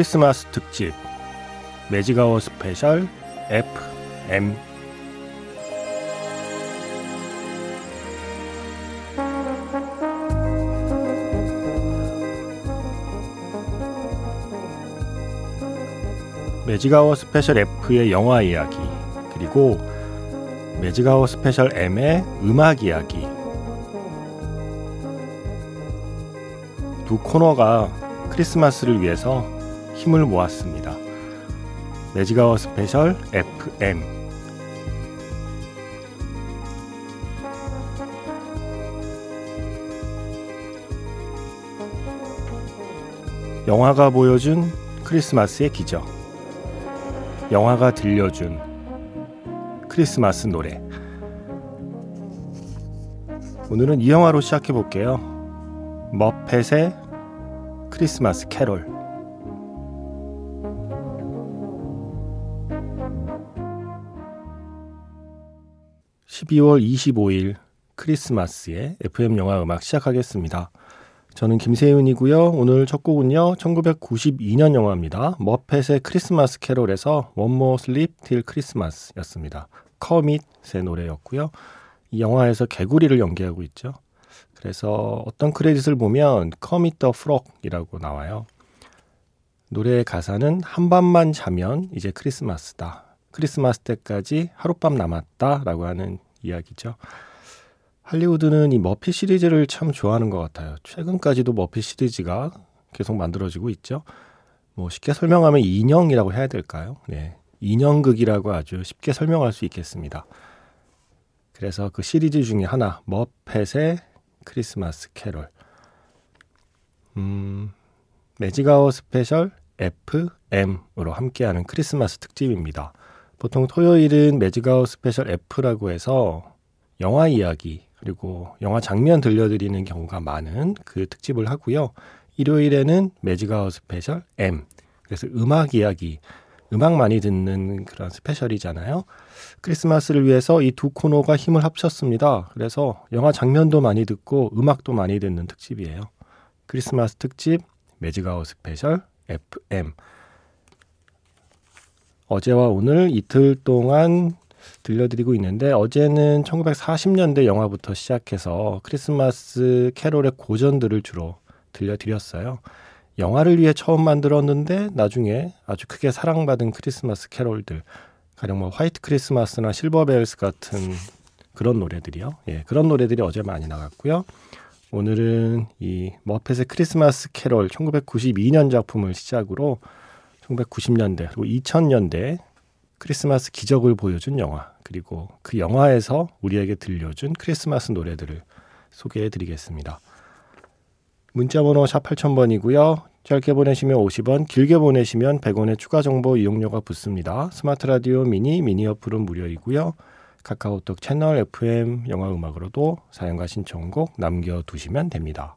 크리스마스 특집 Magic Hour Special FM Magic Hour Special F의 영화 이야기 그리고 Magic Hour Special M의 음악 이야기. 두 코너가 크리스마스를 위해서 힘을 모았습니다. Magic Hour Special FM 영화가 보여준 크리스마스의 기적 영화가 들려준 크리스마스 노래 오늘은 이 영화로 시작해 볼게요. 머펫의 크리스마스 캐롤 12월 25일 크리스마스의 FM 영화 음악 시작하겠습니다. 저는 김세윤이고요. 오늘 첫 곡은요. 1992년 영화입니다. 머펫의 크리스마스 캐롤에서 One More Sleep Till Christmas였습니다. 커밋의 노래였고요. 이 영화에서 개구리를 연기하고 있죠. 그래서 어떤 credit을 보면 Kermit the Frog이라고 나와요. 노래의 가사는 한 밤만 자면 이제 크리스마스다. 크리스마스 때까지 하룻밤 남았다라고 하는 이야기죠. 할리우드는 이 머펫 시리즈를 참 좋아하는 것 같아요. 최근까지도 머펫 시리즈가 계속 만들어지고 있죠. 뭐 쉽게 설명하면 인형이라고 해야 될까요? 네. 인형극이라고 아주 쉽게 설명할 수 있겠습니다. 그래서 그 시리즈 중에 하나, 머펫의 크리스마스 캐롤. 음, Magic Hour Special FM으로 함께하는 크리스마스 특집입니다. 보통 토요일은 Magic Hour Special F라고 해서 영화 이야기 그리고 영화 장면 들려드리는 경우가 많은 그 특집을 하고요. 일요일에는 Magic Hour Special M 그래서 음악 이야기 음악 많이 듣는 그런 special이잖아요. 크리스마스를 위해서 이 두 코너가 힘을 합쳤습니다. 그래서 영화 장면도 많이 듣고 음악도 많이 듣는 특집이에요. 크리스마스 특집 Magic Hour Special FM 어제와 오늘 이틀 동안 들려드리고 있는데 어제는 1940년대 영화부터 시작해서 크리스마스 캐롤의 고전들을 주로 들려드렸어요. 영화를 위해 처음 만들었는데 나중에 아주 크게 사랑받은 크리스마스 캐롤들 가령 뭐 화이트 크리스마스나 실버벨스 같은 그런 노래들이요. 예, 그런 노래들이 어제 많이 나갔고요. 오늘은 이 머펫의 크리스마스 캐롤 1992년 작품을 시작으로 1990년대 그리고 2000년대 크리스마스 기적을 보여준 영화 그리고 그 영화에서 우리에게 들려준 크리스마스 노래들을 소개해 드리겠습니다. 문자 번호 샵 8000번이고요. 짧게 보내시면 50원, 길게 보내시면 100원의 추가 정보 이용료가 붙습니다. 스마트 라디오 미니, 미니 어플은 무료이고요. 카카오톡 채널 FM 영화 음악으로도 사연과 신청곡 남겨두시면 됩니다.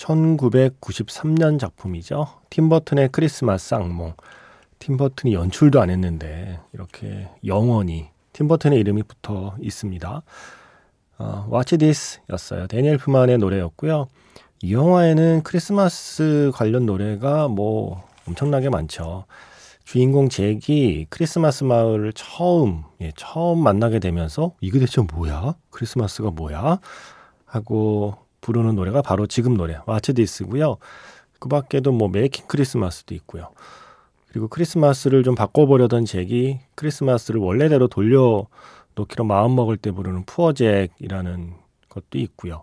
1993년 작품이죠. 팀버튼의 크리스마스 악몽. 팀버튼이 연출도 안 했는데 이렇게 영원히 팀버튼의 이름이 붙어 있습니다. 어, Watch This 였어요. 데니엘 프만의 노래였고요. 이 영화에는 크리스마스 관련 노래가 뭐 엄청나게 많죠. 주인공 잭이 크리스마스 마을을 처음 예, 처음 만나게 되면서 이게 대체 뭐야? 크리스마스가 뭐야? 하고 부르는 노래가 바로 지금 노래 What's This고요. 그 밖에도 뭐 Making Christmas도 있고요. 그리고 크리스마스를 좀 바꿔보려던 잭이 크리스마스를 원래대로 돌려 놓기로 마음 먹을 때 부르는 Poor Jack이라는 것도 있고요.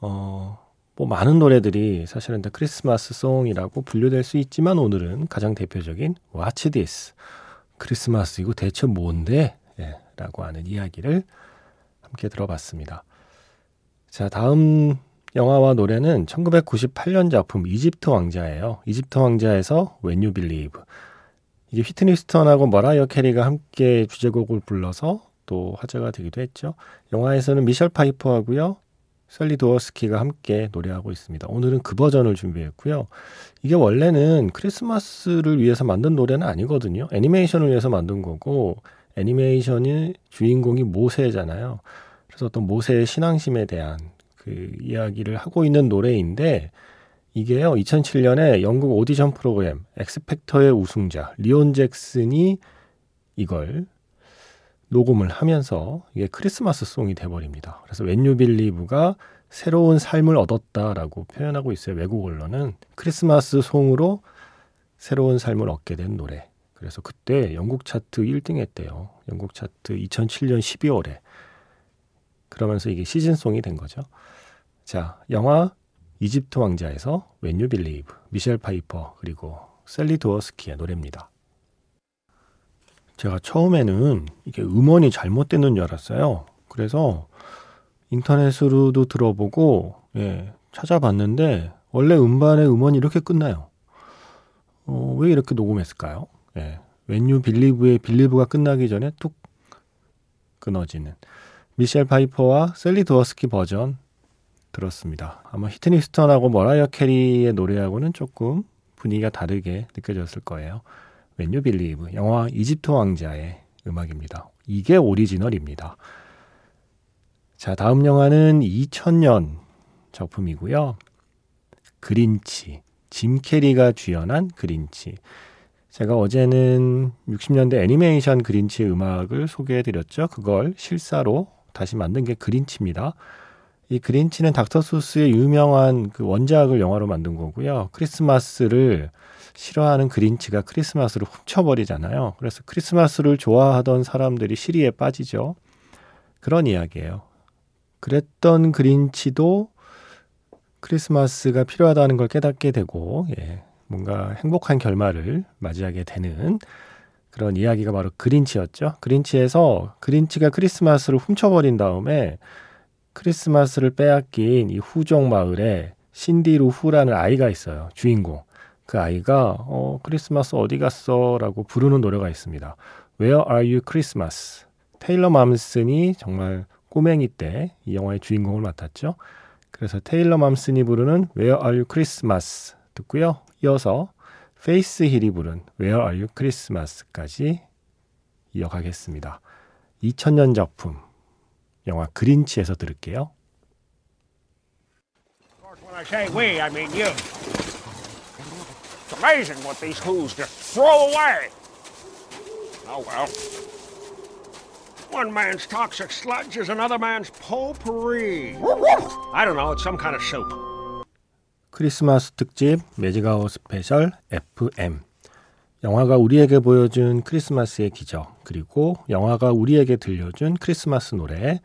어, 뭐 많은 노래들이 사실은 다 크리스마스 송이라고 분류될 수 있지만 오늘은 가장 대표적인 What's This 크리스마스 이거 대체 뭔데? 예, 라고 하는 이야기를 함께 들어봤습니다. 자, 다음 영화와 노래는 1998년 작품 이집트 왕자예요. 이집트 왕자에서 When You Believe. 이게 휘트니 휴스턴하고 머라이어 캐리가 함께 주제곡을 불러서 또 화제가 되기도 했죠. 영화에서는 미셸 파이퍼하고요. 샐리 드워스키가 함께 노래하고 있습니다. 오늘은 그 버전을 준비했고요. 이게 원래는 크리스마스를 위해서 만든 노래는 아니거든요. 애니메이션을 위해서 만든 거고 애니메이션이 주인공이 모세잖아요. 그래서 어떤 모세의 신앙심에 대한 그 이야기를 하고 있는 노래인데 이게요 2007년에 영국 오디션 프로그램 엑스팩터의 우승자 리온 잭슨이 이걸 녹음을 하면서 이게 크리스마스 송이 돼버립니다. 그래서 웬유 빌리브가 새로운 삶을 얻었다라고 표현하고 있어요. 외국 언론은 크리스마스 송으로 새로운 삶을 얻게 된 노래. 그래서 그때 영국 차트 1등 했대요. 영국 차트 2007년 12월에. 그러면서 이게 시즌송이 된 거죠. 자, 영화 이집트 왕자에서 When You Believe, 미셸 파이퍼 그리고 샐리 드워스키의 노래입니다. 제가 처음에는 이게 음원이 잘못됐는 줄 알았어요. 그래서 인터넷으로도 들어보고 예, 찾아봤는데 원래 음반의 음원이 이렇게 끝나요. 어, 왜 이렇게 녹음했을까요? 예, You Believe의 Believe가 끝나기 전에 뚝 끊어지는 미셸 파이퍼와 샐리 드워스키 버전 들었습니다. 아마 휘트니 휴스턴하고 머라이어 캐리의 노래하고는 조금 분위기가 다르게 느껴졌을 거예요. You Believe 영화 이집트 왕자의 음악입니다. 이게 오리지널입니다. 자, 다음 영화는 2000년 작품이고요. 그린치. 짐 캐리가 주연한 그린치. 제가 어제는 60년대 애니메이션 그린치의 음악을 소개해 드렸죠. 그걸 실사로 다시 만든 게 그린치입니다. 이 그린치는 닥터 소스의 유명한 그 원작을 영화로 만든 거고요. 크리스마스를 싫어하는 그린치가 크리스마스를 훔쳐버리잖아요. 그래서 크리스마스를 좋아하던 사람들이 시리에 빠지죠. 그런 이야기예요. 그랬던 그린치도 크리스마스가 필요하다는 걸 깨닫게 되고, 예, 뭔가 행복한 결말을 맞이하게 되는 그런 이야기가 바로 그린치였죠. 그린치에서 그린치가 크리스마스를 훔쳐버린 다음에 크리스마스를 빼앗긴 이 후종 마을에 신디루 후라는 아이가 있어요. 주인공. 그 아이가 어 크리스마스 어디 갔어 라고 부르는 노래가 있습니다. Where are you Christmas? 테일러 맘슨이 정말 꼬맹이 때 이 영화의 주인공을 맡았죠. 그래서 테일러 맘슨이 부르는 Where are you Christmas 듣고요. 이어서 페이스 힐이 부른 Where are you Christmas까지 이어가겠습니다. 2000년 작품 영화 그린치에서 들을게요. When I say we, I mean you. It's amazing what these who's just throw away. Oh well. One man's toxic sludge is another man's potpourri. I don't know, it's some kind of soup. 크리스마스 특집 매직아웃 스페셜 FM. 영화가 우리에게 보여준 크리스마스의 기적, 그리고 영화가 우리에게 들려준 크리스마스 노래,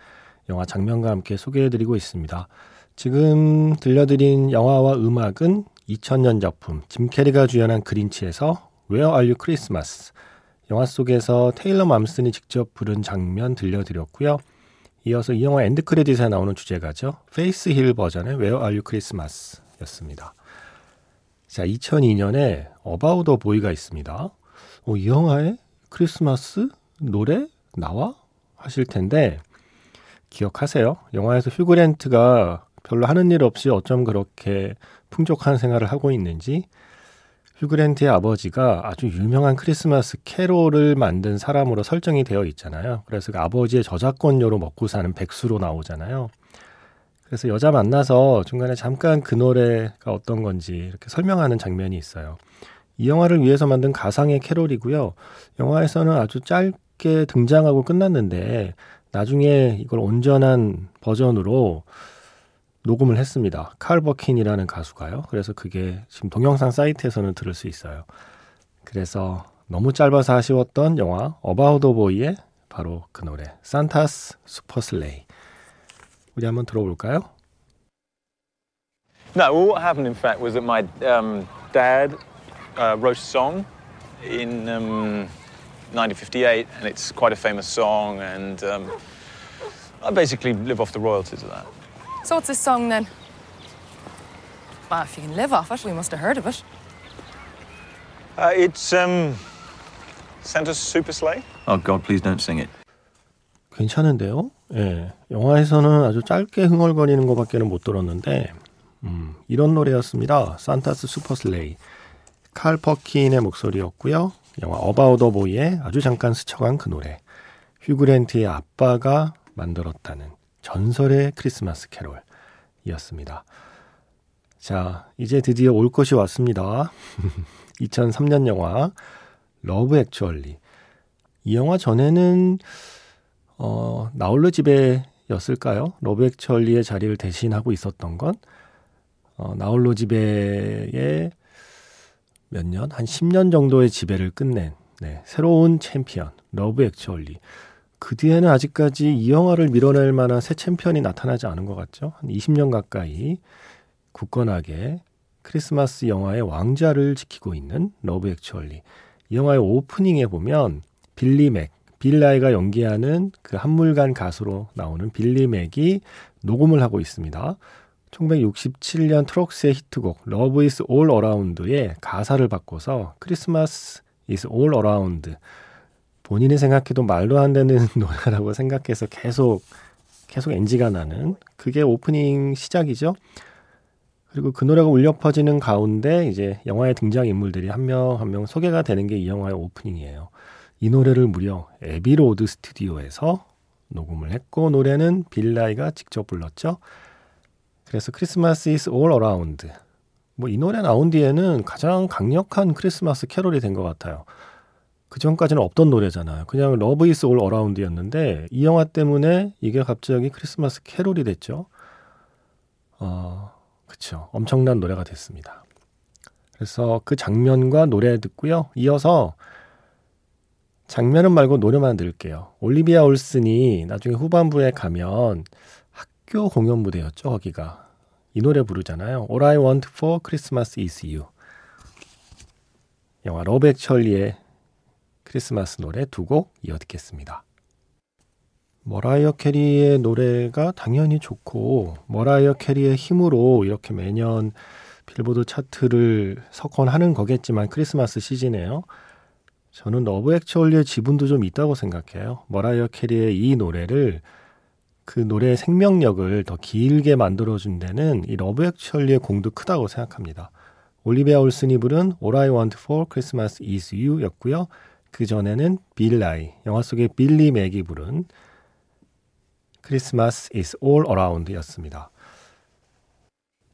영화 장면과 함께 소개해드리고 있습니다. 지금 들려드린 영화와 음악은 2000년 작품 짐 캐리가 주연한 그린치에서 Where Are You Christmas 영화 속에서 테일러 맘슨이 직접 부른 장면 들려드렸고요. 이어서 이 영화 엔드 크레딧에 나오는 주제가죠. 페이스 힐 버전의 Where Are You Christmas 였습니다. 자, 2002년에 어바웃 어 보이가 있습니다. 어, 이 영화에 크리스마스 노래 나와? 하실 텐데 기억하세요? 영화에서 휴그랜트가 별로 하는 일 없이 어쩜 그렇게 풍족한 생활을 하고 있는지 휴그랜트의 아버지가 아주 유명한 크리스마스 캐롤을 만든 사람으로 설정이 되어 있잖아요. 그래서 그 아버지의 저작권료로 먹고 사는 백수로 나오잖아요. 그래서 여자 만나서 중간에 잠깐 그 노래가 어떤 건지 이렇게 설명하는 장면이 있어요. 이 영화를 위해서 만든 가상의 캐롤이고요. 영화에서는 아주 짧게 등장하고 끝났는데 나중에 이걸 온전한 버전으로 녹음을 했습니다. 칼 버킨이라는 가수가요. 그래서 그게 지금 동영상 사이트에서는 들을 수 있어요. 그래서 너무 짧아서 아쉬웠던 영화 어바웃 더 보이의 바로 그 노래 Santa's Super Sleigh 우리 한번 들어볼까요? No, well, what happened in fact was that my um, dad uh, wrote a song in um, 1958, and it's quite a famous song, and um, I basically live off the royalties of that. So what's this song then? Well, if you can live off it, we must have heard of it. Uh, it's um, Santa's Super Sleigh. Oh God, please don't sing it. 괜찮은데요? 예. 영화에서는 아주 짧게 흥얼거리는 것밖에는 못 들었는데, 음, 이런 노래였습니다. Santa's Super Sleigh. 칼 퍼킨의 목소리였고요. 영화 어바웃 더 보이의 아주 잠깐 스쳐간 그 노래. 휴그랜트의 아빠가 만들었다는 전설의 크리스마스 캐롤이었습니다. 자, 이제 드디어 올 것이 왔습니다. 2003년 영화 러브 액츄얼리. 이 영화 전에는 어, 나홀로? 러브 액츄얼리의 자리를 대신하고 있었던 건 어, 나홀로 집에의 몇 년? 한 10년 정도의 지배를 끝낸 네, 새로운 챔피언 러브 액츄얼리. 그 뒤에는 아직까지 이 영화를 밀어낼 만한 새 챔피언이 나타나지 않은 것 같죠. 한 20년 가까이 굳건하게 크리스마스 영화의 왕좌를 지키고 있는 러브 액츄얼리. 이 영화의 오프닝에 보면 빌리 맥, 빌 나이가 연기하는 그 한물간 가수로 나오는 빌리 맥이 녹음을 하고 있습니다. 1967년 트록스의 히트곡 Love is All Around의 가사를 바꿔서 Christmas is All Around 본인이 생각해도 말도 안 되는 노래라고 생각해서 계속 계속 NG가 나는 그게 오프닝 시작이죠. 그리고 그 노래가 울려 퍼지는 가운데 이제 영화의 등장 인물들이 한 명 한명 소개가 되는 게 이 영화의 오프닝이에요. 이 노래를 무려 애비로드 스튜디오에서 녹음을 했고 노래는 빌 나이가 직접 불렀죠. 그래서 Christmas is all around. 뭐 이 노래 나온 뒤에는 가장 강력한 크리스마스 캐롤이 된 것 같아요. 그 전까지는 없던 노래잖아요. 그냥 Love is All Around였는데 이 영화 때문에 이게 갑자기 크리스마스 캐롤이 됐죠. 어, 그쵸. 엄청난 노래가 됐습니다. 그래서 그 장면과 노래 듣고요. 이어서 장면은 말고 노래만 들을게요. 올리비아 올슨이 나중에 후반부에 가면 학교 공연 무대였죠, 거기가. 이 노래 부르잖아요. All I Want for Christmas is You. 영화 러브 액츄얼리의 크리스마스 노래 두 곡 이어 듣겠습니다. 머라이어 캐리의 노래가 당연히 좋고 머라이어 캐리의 힘으로 이렇게 매년 빌보드 차트를 석권하는 거겠지만 크리스마스 시즌에요. 저는 Love Actually의 지분도 좀 있다고 생각해요. 머라이어 캐리의 이 노래를 그 노래의 생명력을 더 길게 만들어준 데는 이 Love Actually의 공도 크다고 생각합니다. 올리비아 올슨이 부른 All I Want for Christmas is You 였고요. 그 전에는 빌라이, 영화 속의 빌리 맥이 부른 Christmas is all around 였습니다.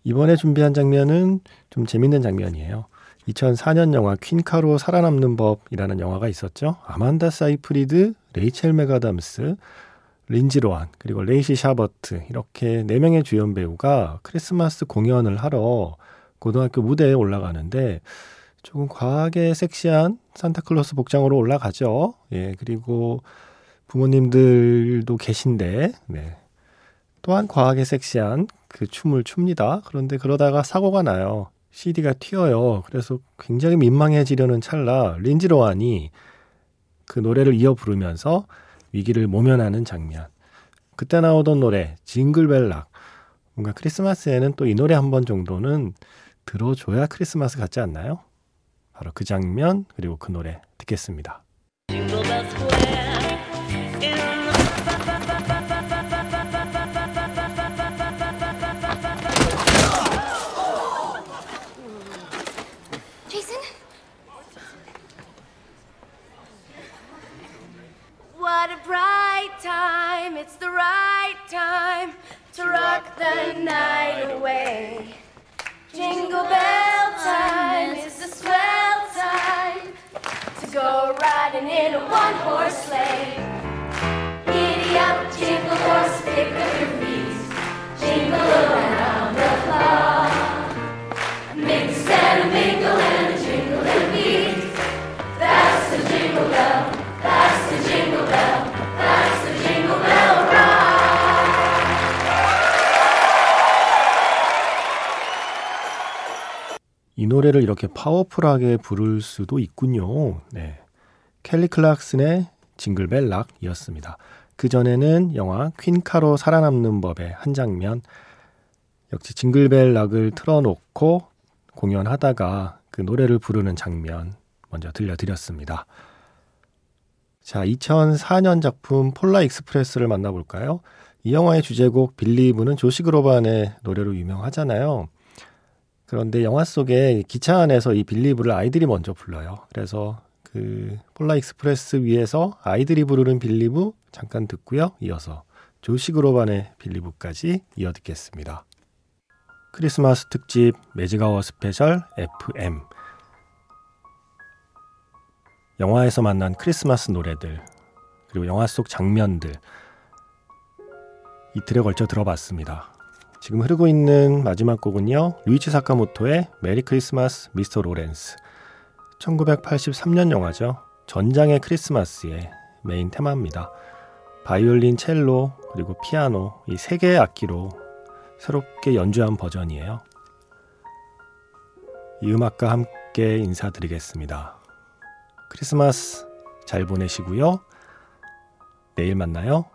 이번에 준비한 장면은 좀 재밌는 장면이에요. 2004년 영화 퀸카로 살아남는 법이라는 영화가 있었죠. 아만다 사이프리드, 레이첼 맥아담스, 린지 로한, 그리고 레이시 샤버트 이렇게 네 명의 주연 배우가 크리스마스 공연을 하러 고등학교 무대에 올라가는데 조금 과하게 섹시한 산타클로스 복장으로 올라가죠. 예, 그리고 부모님들도 계신데, 네. 또한 과하게 섹시한 그 춤을 춥니다. 그런데 그러다가 사고가 나요. CD가 튀어요. 그래서 굉장히 민망해지려는 찰나 린지 로안이 그 노래를 이어 부르면서 위기를 모면하는 장면. 그때 나오던 노래 징글벨락. 뭔가 크리스마스에는 또 이 노래 한 번 정도는 들어줘야 크리스마스 같지 않나요? 바로 그 장면 그리고 그 노래 듣겠습니다. Jason? What a bright time, it's the right time to rock the night away. Jingle bell time, it's a swell time. To go riding in a one horse sleigh. Giddy up, jingle horse, pick up your feet. Jingle around the clock. Mix and mingle and 노래를 이렇게 파워풀하게 부를 수도 있군요. 네. 켈리 클락슨의 Jingle Bell Rock이었습니다. 그 전에는 영화 퀸카로 살아남는 법의 한 장면 역시 Jingle Bell Rock을 틀어놓고 공연하다가 그 노래를 부르는 장면 먼저 들려드렸습니다. 자, 2004년 작품 Polar Express를 만나볼까요? 이 영화의 주제곡 Believe는 조시 그로반의 노래로 유명하잖아요. 그런데 영화 속에 기차 안에서 이 Believe를 아이들이 먼저 불러요. 그래서 그 Polar Express 위에서 아이들이 부르는 Believe 잠깐 듣고요. 이어서 조시 그로반의 Believe까지 이어 듣겠습니다. 크리스마스 특집 Magic Hour Special FM 영화에서 만난 크리스마스 노래들 그리고 영화 속 장면들 이틀에 걸쳐 들어봤습니다. 지금 흐르고 있는 마지막 곡은요. 류이치 사카모토의 Merry Christmas Mr. Lawrence 1983년 영화죠. 전장의 크리스마스의 메인 테마입니다. 바이올린, 첼로, 그리고 피아노 이 세 개의 악기로 새롭게 연주한 버전이에요. 이 음악과 함께 인사드리겠습니다. 크리스마스 잘 보내시고요. 내일 만나요.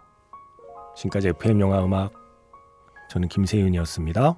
지금까지 FM 영화 음악 저는 김세윤이었습니다.